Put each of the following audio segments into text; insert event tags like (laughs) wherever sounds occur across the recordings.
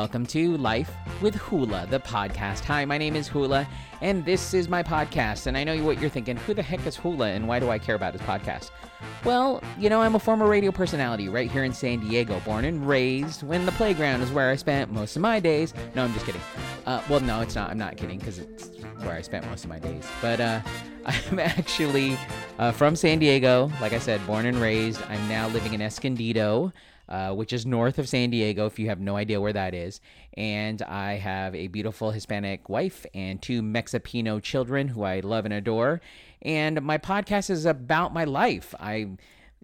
welcome to Life with Hula, the podcast. Hi, my name is Hula, and this is my podcast. And I know what you're thinking who the heck is Hula, and why do I care about his podcast? Well, you know, I'm a former radio personality right here in San Diego, born and raised when the playground is where I spent most of my days. No, I'm just kidding. Uh, well, no, it's not. I'm not kidding because it's where I spent most of my days. But uh, (laughs) I'm actually uh, from San Diego. Like I said, born and raised. I'm now living in Escondido. Uh, which is north of San Diego, if you have no idea where that is. And I have a beautiful Hispanic wife and two Mexipino children who I love and adore. And my podcast is about my life. I,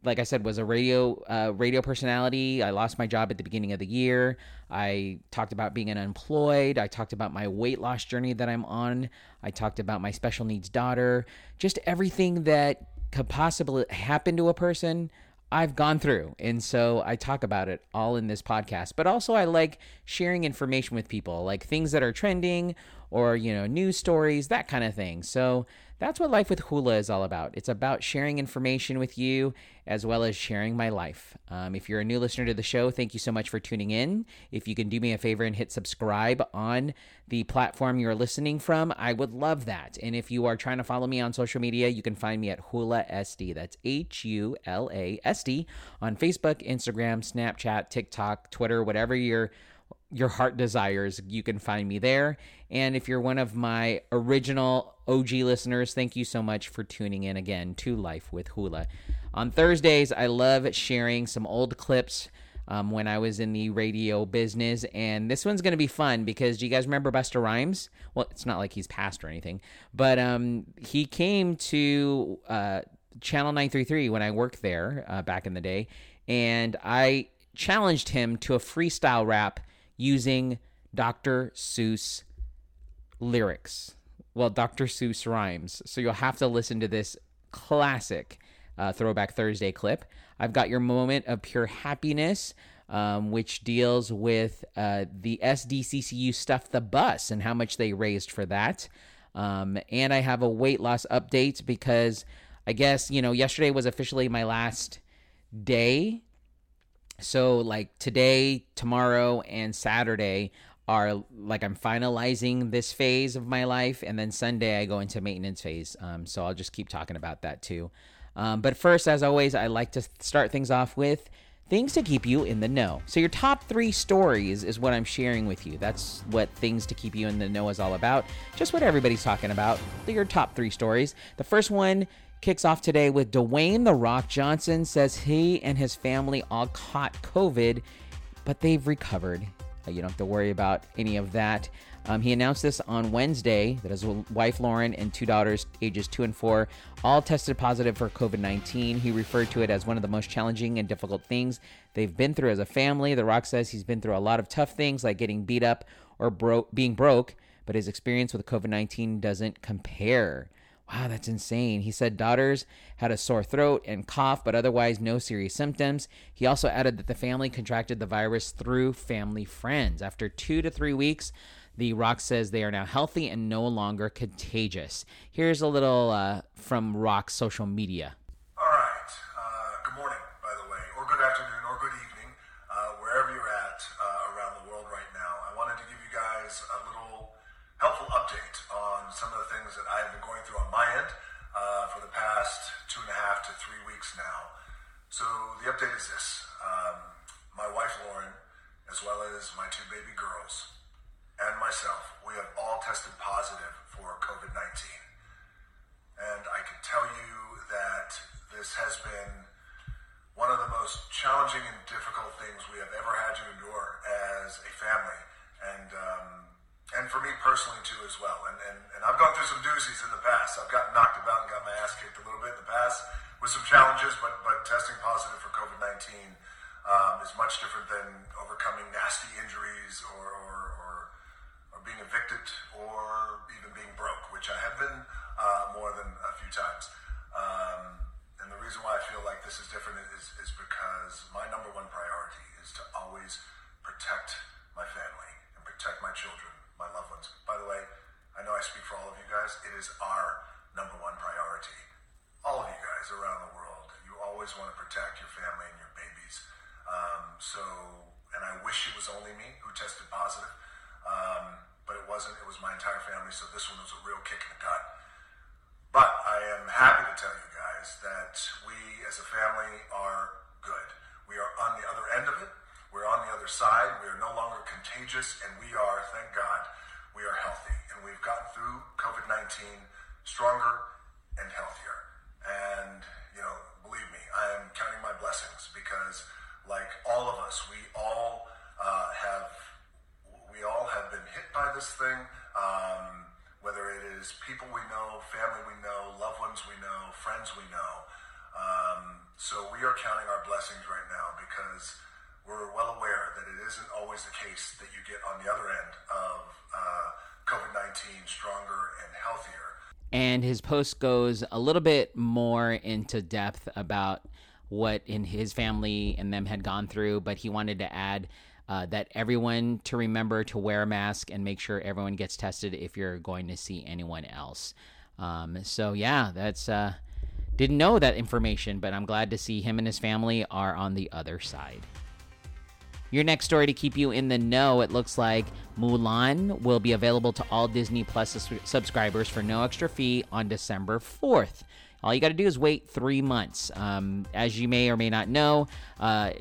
like I said, was a radio uh, radio personality. I lost my job at the beginning of the year. I talked about being unemployed. I talked about my weight loss journey that I'm on. I talked about my special needs daughter. Just everything that could possibly happen to a person I've gone through. And so I talk about it all in this podcast. But also, I like sharing information with people, like things that are trending or, you know, news stories, that kind of thing. So that's what Life with Hula is all about. It's about sharing information with you as well as sharing my life. Um, if you're a new listener to the show, thank you so much for tuning in. If you can do me a favor and hit subscribe on the platform you're listening from, I would love that. And if you are trying to follow me on social media, you can find me at Hula SD. That's H U L A S D on Facebook, Instagram, Snapchat, TikTok, Twitter, whatever you're your heart desires, you can find me there. And if you're one of my original OG listeners, thank you so much for tuning in again to Life with Hula. On Thursdays, I love sharing some old clips um, when I was in the radio business. And this one's going to be fun because do you guys remember Busta Rhymes? Well, it's not like he's passed or anything, but um, he came to uh, Channel 933 when I worked there uh, back in the day. And I challenged him to a freestyle rap using Dr. Seuss lyrics. Well, Dr. Seuss rhymes. So you'll have to listen to this classic uh, Throwback Thursday clip. I've got your moment of pure happiness, um, which deals with uh, the SDCCU stuff the bus and how much they raised for that. Um, and I have a weight loss update because I guess, you know, yesterday was officially my last day so like today, tomorrow, and Saturday are like I'm finalizing this phase of my life, and then Sunday I go into maintenance phase. Um, so I'll just keep talking about that too. Um, but first, as always, I like to start things off with things to keep you in the know. So your top three stories is what I'm sharing with you. That's what things to keep you in the know is all about. Just what everybody's talking about. Your top three stories. The first one kicks off today with Dwayne The Rock Johnson says he and his family all caught COVID, but they've recovered. Uh, you don't have to worry about any of that. Um, he announced this on Wednesday that his wife Lauren and two daughters, ages two and four, all tested positive for COVID 19. He referred to it as one of the most challenging and difficult things they've been through as a family. The Rock says he's been through a lot of tough things like getting beat up or bro- being broke, but his experience with COVID 19 doesn't compare. Wow, that's insane. He said daughters had a sore throat and cough, but otherwise no serious symptoms. He also added that the family contracted the virus through family friends. After two to three weeks, the Rock says they are now healthy and no longer contagious. Here's a little uh, from Rock's social media. So the update is this. Um, my wife Lauren, as well as my two baby girls, and myself, we have all tested positive for COVID 19. And I can tell you that this has been one of the most challenging and difficult things we have ever had to endure as a family. And, um, and for me personally too as well. And, and, and I've gone through some doozies in the past. I've gotten knocked about and got my ass kicked a little bit in the past with some challenges, but but testing positive for COVID nineteen um, is much different than overcoming nasty injuries or, or, or, or being evicted or even being broke, which I have been uh, more than a few times. Um, and the reason why I feel like this is different is, is because my number one priority is to always protect my family and protect my children, my loved ones. By the way, I know I speak for all of you guys. It is our number one priority all of you guys around the world, you always want to protect your family and your babies. Um, so and I wish it was only me who tested positive, um, but it wasn't. It was my entire family, so this one was a real kick in the gut. But I am happy to tell you guys that we as a family are good. We are on the other end of it. We're on the other side. We are no longer contagious, and we are, thank God, we are healthy. And we've gotten through COVID 19 stronger and healthier. And, you know, believe me, I am counting my blessings because, like all of us, we all uh, have we all have been hit by this thing. Um, whether it is people we know, family we know, loved ones we know, friends we know. Um, so we are counting our blessings right now because we're well aware that it isn't always the case that you get on the other end of uh, COVID 19 stronger and healthier. And his post goes a little bit more into depth about what in his family and them had gone through, but he wanted to add uh, that everyone to remember to wear a mask and make sure everyone gets tested if you're going to see anyone else. Um, so yeah, that's uh, didn't know that information, but I'm glad to see him and his family are on the other side. Your next story to keep you in the know it looks like Mulan will be available to all Disney Plus subscribers for no extra fee on December 4th. All you got to do is wait three months. Um, as you may or may not know, uh,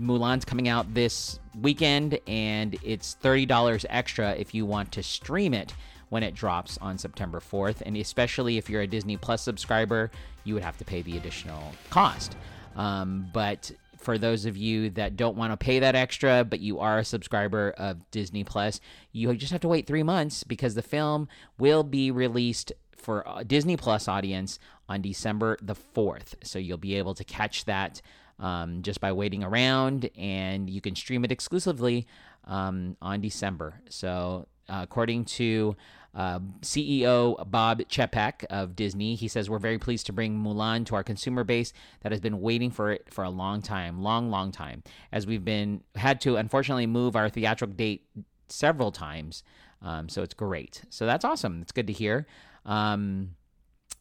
Mulan's coming out this weekend, and it's $30 extra if you want to stream it when it drops on September 4th. And especially if you're a Disney Plus subscriber, you would have to pay the additional cost. Um, but for those of you that don't want to pay that extra, but you are a subscriber of Disney Plus, you just have to wait three months because the film will be released for Disney Plus audience on December the 4th. So you'll be able to catch that um, just by waiting around, and you can stream it exclusively um, on December. So, uh, according to uh, CEO Bob Chapek of Disney, he says, We're very pleased to bring Mulan to our consumer base that has been waiting for it for a long time, long, long time, as we've been had to unfortunately move our theatrical date several times. Um, so it's great. So that's awesome. It's good to hear. Um,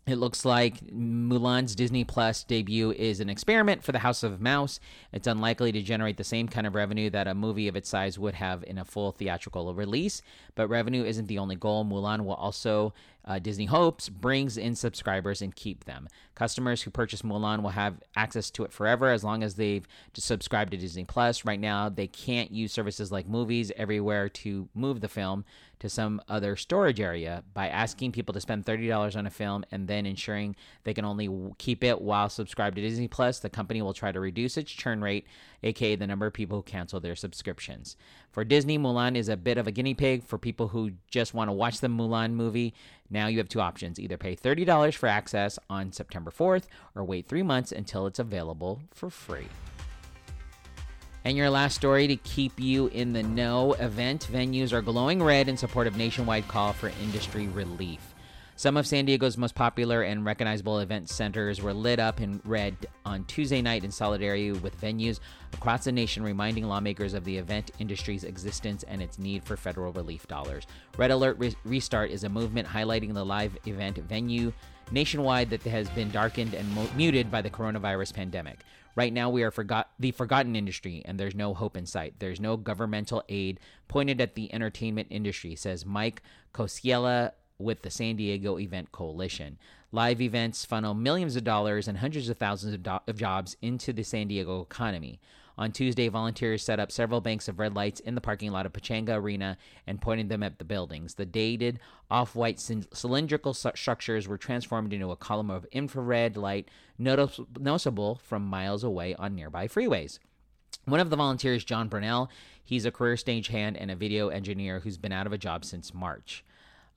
it looks like Mulan's Disney Plus debut is an experiment for the House of Mouse. It's unlikely to generate the same kind of revenue that a movie of its size would have in a full theatrical release, but revenue isn't the only goal. Mulan will also uh, Disney hopes brings in subscribers and keep them. Customers who purchase Mulan will have access to it forever as long as they've subscribed to Disney Plus. Right now, they can't use services like Movies Everywhere to move the film to some other storage area by asking people to spend $30 on a film and then ensuring they can only keep it while subscribed to Disney Plus. The company will try to reduce its churn rate, aka the number of people who cancel their subscriptions. For Disney, Mulan is a bit of a guinea pig for people who just want to watch the Mulan movie. Now you have two options either pay $30 for access on September 4th or wait three months until it's available for free. And your last story to keep you in the know event venues are glowing red in support of nationwide call for industry relief. Some of San Diego's most popular and recognizable event centers were lit up in red on Tuesday night in solidarity with venues across the nation, reminding lawmakers of the event industry's existence and its need for federal relief dollars. Red Alert Re- Restart is a movement highlighting the live event venue nationwide that has been darkened and mo- muted by the coronavirus pandemic. Right now, we are forgot the forgotten industry, and there's no hope in sight. There's no governmental aid pointed at the entertainment industry, says Mike Cosiela with the San Diego Event Coalition. Live events funnel millions of dollars and hundreds of thousands of, do- of, jobs into the San Diego economy. On Tuesday, volunteers set up several banks of red lights in the parking lot of Pechanga Arena and pointed them at the buildings. The dated, off white cylindrical structures were transformed into a column of infrared light noticeable from miles away on nearby freeways. One of the volunteers, John Burnell, he's a career stagehand and a video engineer who's been out of a job since March.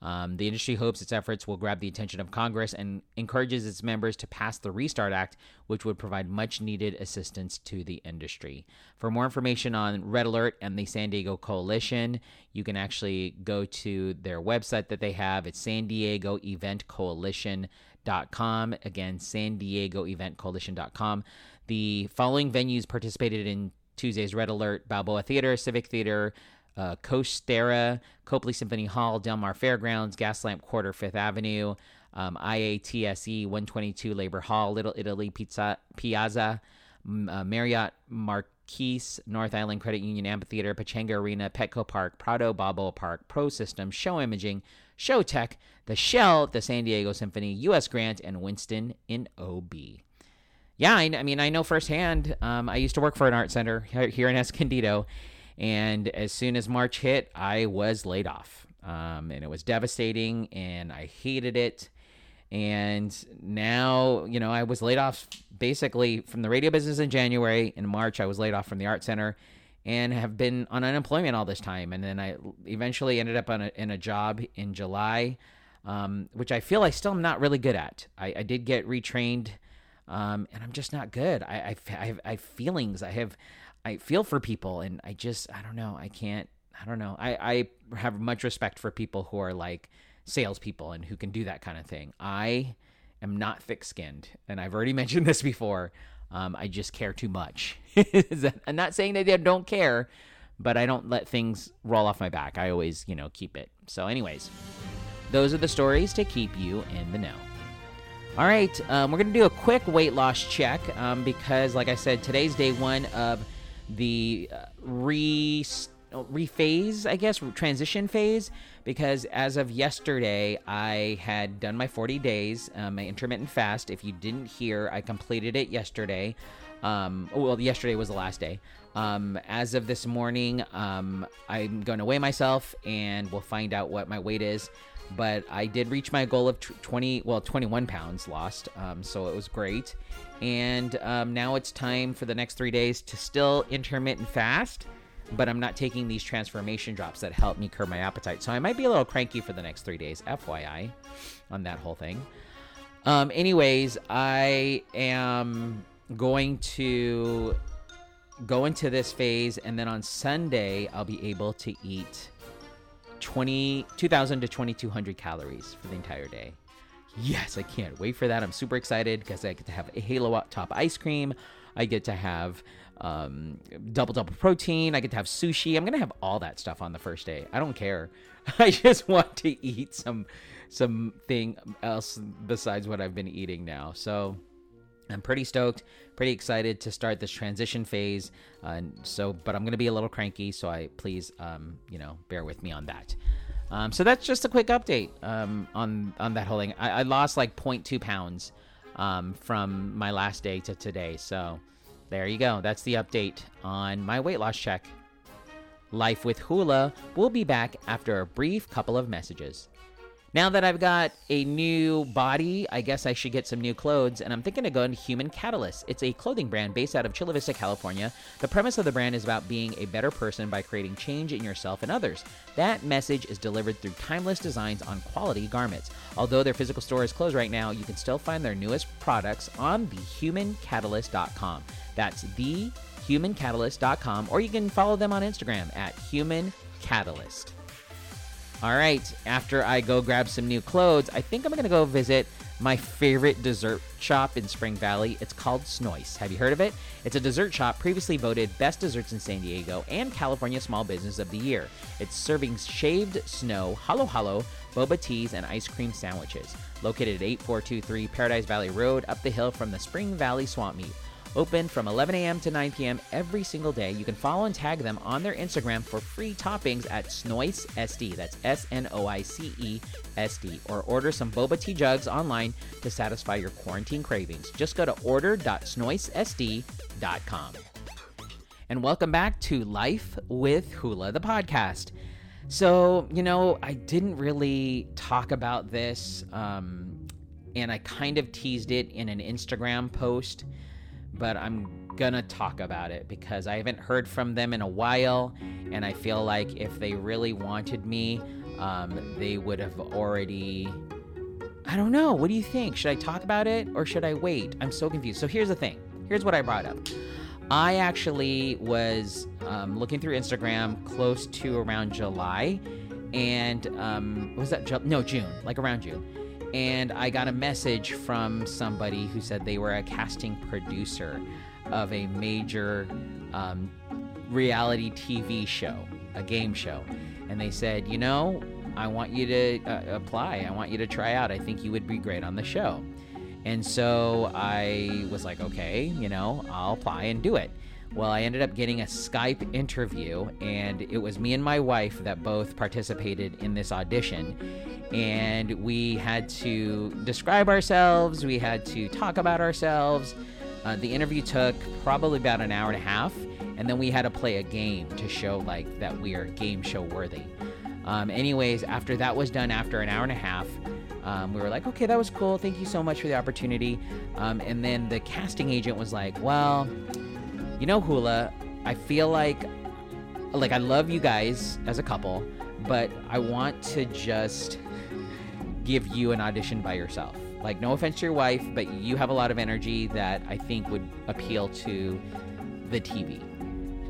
Um, the industry hopes its efforts will grab the attention of Congress and encourages its members to pass the Restart Act, which would provide much needed assistance to the industry. For more information on Red Alert and the San Diego Coalition, you can actually go to their website that they have. It's San Diego Event Coalition.com. Again, San Diego Event Coalition.com. The following venues participated in Tuesday's Red Alert Balboa Theater, Civic Theater, uh, Coasterra, Copley Symphony Hall, Del Mar Fairgrounds, Gaslamp Quarter, Fifth Avenue, um, IATSE 122 Labor Hall, Little Italy Pizza Piazza, uh, Marriott Mar- Keys, North Island Credit Union Amphitheater, Pechanga Arena, Petco Park, Prado Balboa Park, Pro System, Show Imaging, Show Tech, the Shell, the San Diego Symphony, U.S. Grant, and Winston in OB. Yeah, I, I mean, I know firsthand. Um, I used to work for an art center here in Escondido, and as soon as March hit, I was laid off. Um, and it was devastating, and I hated it. And now, you know, I was laid off basically from the radio business in January. In March, I was laid off from the art center and have been on unemployment all this time. And then I eventually ended up on a, in a job in July, um, which I feel I still am not really good at. I, I did get retrained, um, and I'm just not good. I, I, I, have, I have feelings. I have, I feel for people, and I just, I don't know. I can't. I don't know. I, I have much respect for people who are like salespeople and who can do that kind of thing. I am not thick skinned, and I've already (laughs) mentioned this before. Um, I just care too much. (laughs) I'm not saying that I don't care, but I don't let things roll off my back. I always, you know, keep it. So, anyways, those are the stories to keep you in the know. All right, um, we're going to do a quick weight loss check um, because, like I said, today's day one of the uh, re rephase, I guess, transition phase, because as of yesterday, I had done my 40 days, um, my intermittent fast. If you didn't hear, I completed it yesterday. Um, well, yesterday was the last day. Um, as of this morning, um, I'm going to weigh myself and we'll find out what my weight is. But I did reach my goal of 20, well, 21 pounds lost. Um, so it was great. And um, now it's time for the next three days to still intermittent fast but I'm not taking these transformation drops that help me curb my appetite. So I might be a little cranky for the next three days, FYI, on that whole thing. Um, anyways, I am going to go into this phase, and then on Sunday, I'll be able to eat 20, 2,000 to 2,200 calories for the entire day. Yes, I can't wait for that. I'm super excited because I get to have a Halo Top ice cream. I get to have um, double double protein. I get to have sushi. I'm gonna have all that stuff on the first day. I don't care. (laughs) I just want to eat some something else besides what I've been eating now. So I'm pretty stoked, pretty excited to start this transition phase. Uh, so, but I'm gonna be a little cranky, so I please, um, you know, bear with me on that. Um, so that's just a quick update um, on on that whole thing. I, I lost like 0.2 pounds um, from my last day to today. So there you go. That's the update on my weight loss check. Life with Hula will be back after a brief couple of messages. Now that I've got a new body, I guess I should get some new clothes, and I'm thinking of going to Human Catalyst. It's a clothing brand based out of Chula Vista, California. The premise of the brand is about being a better person by creating change in yourself and others. That message is delivered through timeless designs on quality garments. Although their physical store is closed right now, you can still find their newest products on thehumancatalyst.com. That's thehumancatalyst.com, or you can follow them on Instagram at humancatalyst. All right, after I go grab some new clothes, I think I'm to go visit my favorite dessert shop in Spring Valley. It's called Snoice. Have you heard of it? It's a dessert shop previously voted Best Desserts in San Diego and California Small Business of the Year. It's serving shaved snow, halo halo, boba teas, and ice cream sandwiches. Located at 8423 Paradise Valley Road, up the hill from the Spring Valley Swamp Meet. Open from 11 a.m. to 9 p.m. every single day. You can follow and tag them on their Instagram for free toppings at Snoice SD. That's S N O I C E S D. Or order some boba tea jugs online to satisfy your quarantine cravings. Just go to order.snoicesd.com. And welcome back to Life with Hula, the podcast. So, you know, I didn't really talk about this, um, and I kind of teased it in an Instagram post but I'm gonna talk about it because I haven't heard from them in a while, and I feel like if they really wanted me, um, they would have already. I don't know. What do you think? Should I talk about it or should I wait? I'm so confused. So here's the thing. Here's what I brought up. I actually was um, looking through Instagram close to around July, and um, was that no June, like around June and I got a message from somebody who said they were a casting producer of a major um, reality TV show, a game show. And they said, you know, I want you to uh, apply. I want you to try out. I think you would be great on the show. And so I was like, okay, you know, I'll apply and do it. Well, I ended up getting a Skype interview, and it was me and my wife that both participated in this audition. And we had to describe ourselves, we had to talk about ourselves. Uh, the interview took probably about an hour and a half, and then we had to play a game to show like that we are game show worthy. Um, anyways, after that was done, after an hour and a half, um, we were like, okay, that was cool. Thank you so much for the opportunity. Um, and then the casting agent was like, well, you know, Hula, I feel like, like I love you guys as a couple, but I want to just give you an audition by yourself. Like, no offense to your wife, but you have a lot of energy that I think would appeal to the TV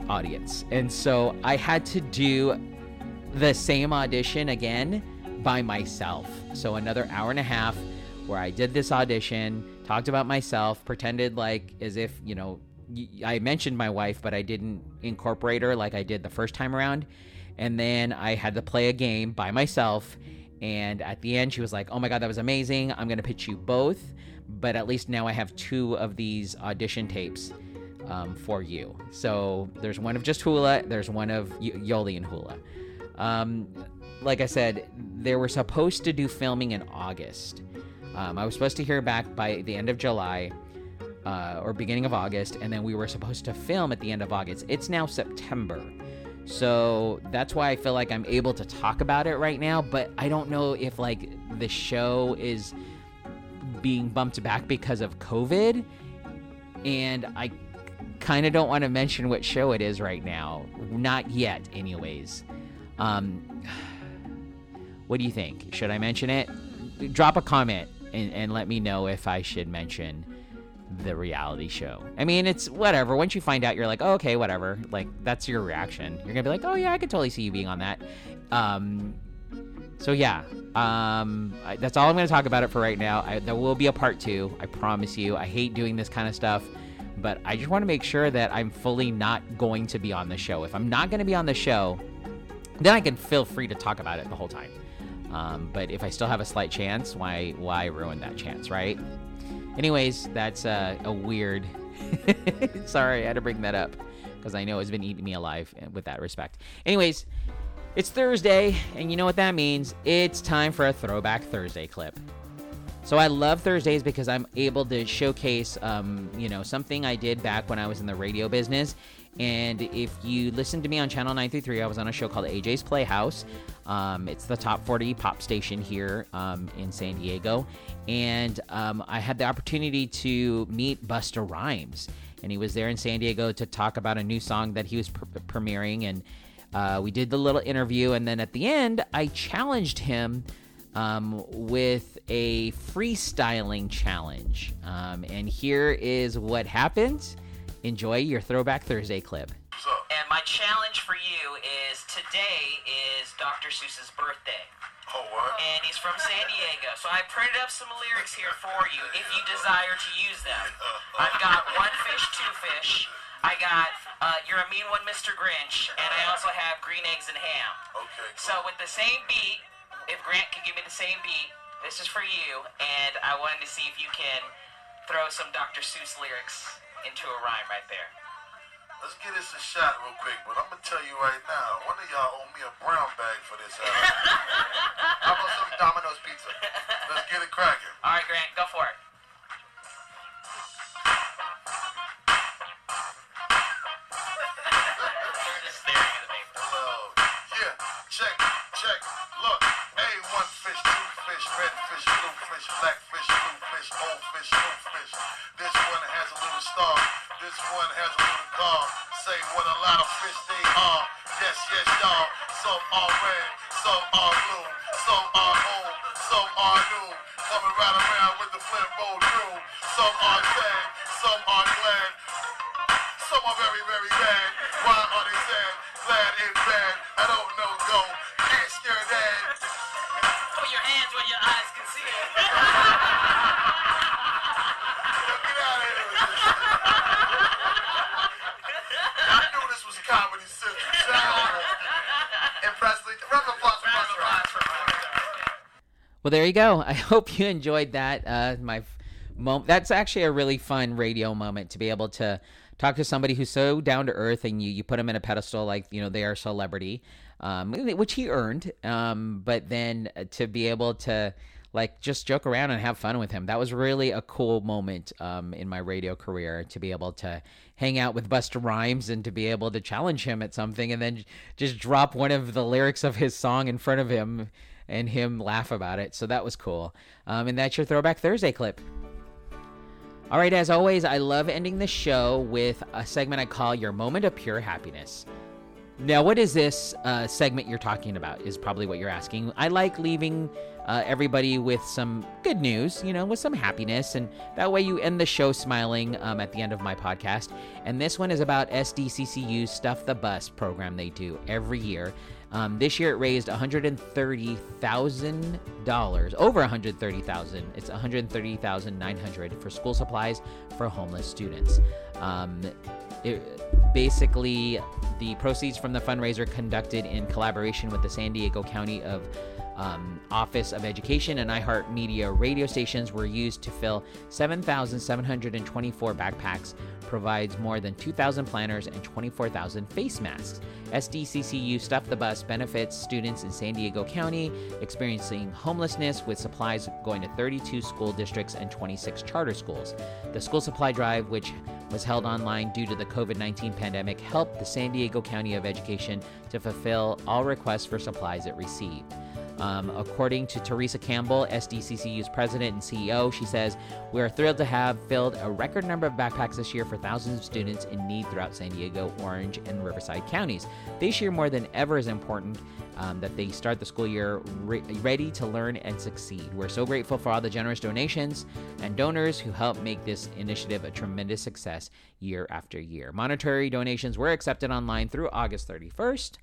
audience. And so I had to do the same audition again by myself. So another hour and a half where I did this audition, talked about myself, pretended like as if, you know, I mentioned my wife, but I didn't incorporate her like I did the first time around. And then I had to play a game by myself. And at the end, she was like, Oh my God, that was amazing. I'm going to pitch you both. But at least now I have two of these audition tapes um, for you. So there's one of just Hula, there's one of y- Yoli and Hula. Um, like I said, they were supposed to do filming in August. Um, I was supposed to hear back by the end of July uh, or beginning of August, and then we were supposed to film at the end of August. It's now September. So that's why I feel like I'm able to talk about it right now, but I don't know if like the show is being bumped back because of COVID. And I kind of don't want to mention what show it is right now. Not yet, anyways. Um, (sighs) what do you think? Should I mention it? Drop a comment and, and let me know if I should mention the reality show. I mean, it's whatever. Once you find out, you're like, oh, okay, whatever. Like, that's your reaction. You're gonna be like, oh yeah, I could totally see you being on that. Um, so yeah, um, I, that's all I'm gonna talk about it for right now. I, there will be a part two. I promise you. I hate doing this kind of stuff, but I just want to make sure that I'm fully not going to be on the show. If I'm not gonna be on the show, then I can feel free to talk about it the whole time. Um, but if I still have a slight chance, why why ruin that chance, right? Anyways, that's uh, a weird. (laughs) Sorry, I had to bring that up because I know it's been eating me alive with that respect. Anyways, it's Thursday, and you know what that means. It's time for a Throwback Thursday clip. So I love Thursdays because I'm able to showcase, um, you know, something I did back when I was in the radio business, and if you listen to me on Channel 933, I was on a show called AJ's Playhouse. Um, it's the top 40 pop station here um, in San Diego. And um, I had the opportunity to meet Busta Rhymes. And he was there in San Diego to talk about a new song that he was pr- premiering. And uh, we did the little interview. And then at the end, I challenged him um, with a freestyling challenge. Um, and here is what happened. Enjoy your Throwback Thursday clip. And my challenge for you is today is Dr. Seuss's birthday. Oh, what? And he's from San Diego. So I printed up some lyrics here for you if you desire to use them. I've got one fish, two fish. I got uh, You're a Mean One, Mr. Grinch. And I also have Green Eggs and Ham. Okay. So with the same beat, if Grant can give me the same beat, this is for you. And I wanted to see if you can throw some Dr. Seuss lyrics into a rhyme right there. Let's get this a shot real quick, but I'm gonna tell you right now, one of y'all owe me a brown bag for this. (laughs) How about some Domino's pizza? Let's get it cracking. All right, Grant, go for it. Some are red, some are blue, some are old, some are new. Coming right around with the mode crew. Some are sad, some are glad. Some are very, very bad. Why are they sad? Glad and bad. I don't know, go. Can't scare dad. Put your hands where your eyes can see. Yo, (laughs) get out of here with this. I knew this was Comedy Central. Get out of here. And Presley, round of applause for Busta Rhymes. Well, there you go. (laughs) I hope you enjoyed that. Uh, my f- Mo- that's actually a really fun radio moment to be able to talk to somebody who's so down to earth and you, you put them in a pedestal like you know they are a celebrity um, which he earned um, but then to be able to like just joke around and have fun with him that was really a cool moment um, in my radio career to be able to hang out with busta rhymes and to be able to challenge him at something and then just drop one of the lyrics of his song in front of him and him laugh about it so that was cool um, and that's your throwback thursday clip all right, as always, I love ending the show with a segment I call Your Moment of Pure Happiness. Now, what is this uh, segment you're talking about? Is probably what you're asking. I like leaving uh, everybody with some good news, you know, with some happiness, and that way you end the show smiling um, at the end of my podcast. And this one is about SDCCU's Stuff the Bus program they do every year. Um, this year it raised $130,000, over $130,000. It's $130,900 for school supplies for homeless students. Um, it, basically, the proceeds from the fundraiser conducted in collaboration with the San Diego County of um, Office of Education and iHeartMedia radio stations were used to fill 7,724 backpacks, provides more than 2,000 planners and 24,000 face masks. SDCCU Stuff the Bus benefits students in San Diego County experiencing homelessness with supplies going to 32 school districts and 26 charter schools. The school supply drive, which was held online due to the COVID 19 pandemic, helped the San Diego County of Education to fulfill all requests for supplies it received. Um, according to Teresa Campbell, SDCCU's president and CEO, she says, We are thrilled to have filled a record number of backpacks this year for thousands of students in need throughout San Diego, Orange, and Riverside counties. This year, more than ever, is important um, that they start the school year re- ready to learn and succeed. We're so grateful for all the generous donations and donors who help make this initiative a tremendous success year after year. Monetary donations were accepted online through August 31st.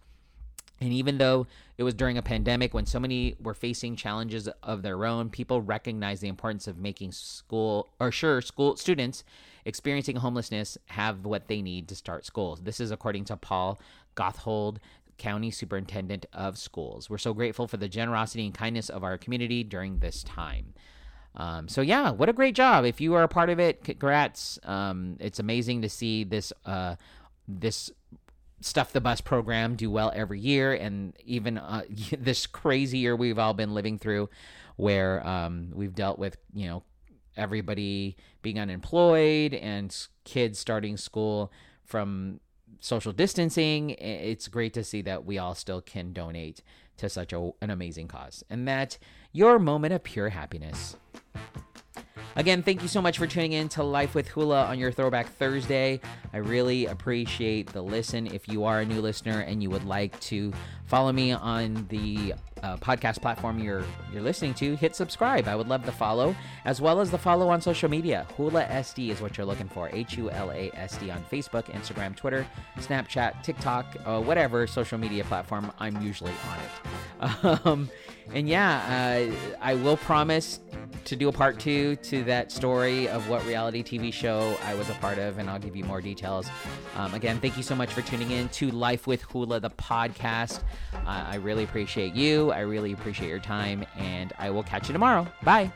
And even though it was during a pandemic when so many were facing challenges of their own, people recognized the importance of making school, or sure, school students experiencing homelessness have what they need to start schools. This is according to Paul Gothold, County Superintendent of Schools. We're so grateful for the generosity and kindness of our community during this time. Um, so yeah, what a great job! If you are a part of it, congrats. Um, it's amazing to see this uh, this stuff the bus program do well every year and even uh, (laughs) this crazy year we've all been living through where um, we've dealt with you know everybody being unemployed and kids starting school from social distancing it's great to see that we all still can donate to such a, an amazing cause. And that your moment of pure happiness Again, thank you so much for tuning in to Life with Hula on your Throwback Thursday. I really appreciate the listen. If you are a new listener and you would like to follow me on the uh, podcast platform you're you're listening to, hit subscribe. I would love the follow, as well as the follow on social media. Hula SD is what you're looking for. H U L A S D on Facebook, Instagram, Twitter, Snapchat, TikTok, uh, whatever social media platform. I'm usually on it. (laughs) Um, and yeah, uh, I will promise to do a part two to that story of what reality TV show I was a part of, and I'll give you more details. Um, again, thank you so much for tuning in to Life with Hula, the podcast. Uh, I really appreciate you. I really appreciate your time, and I will catch you tomorrow. Bye.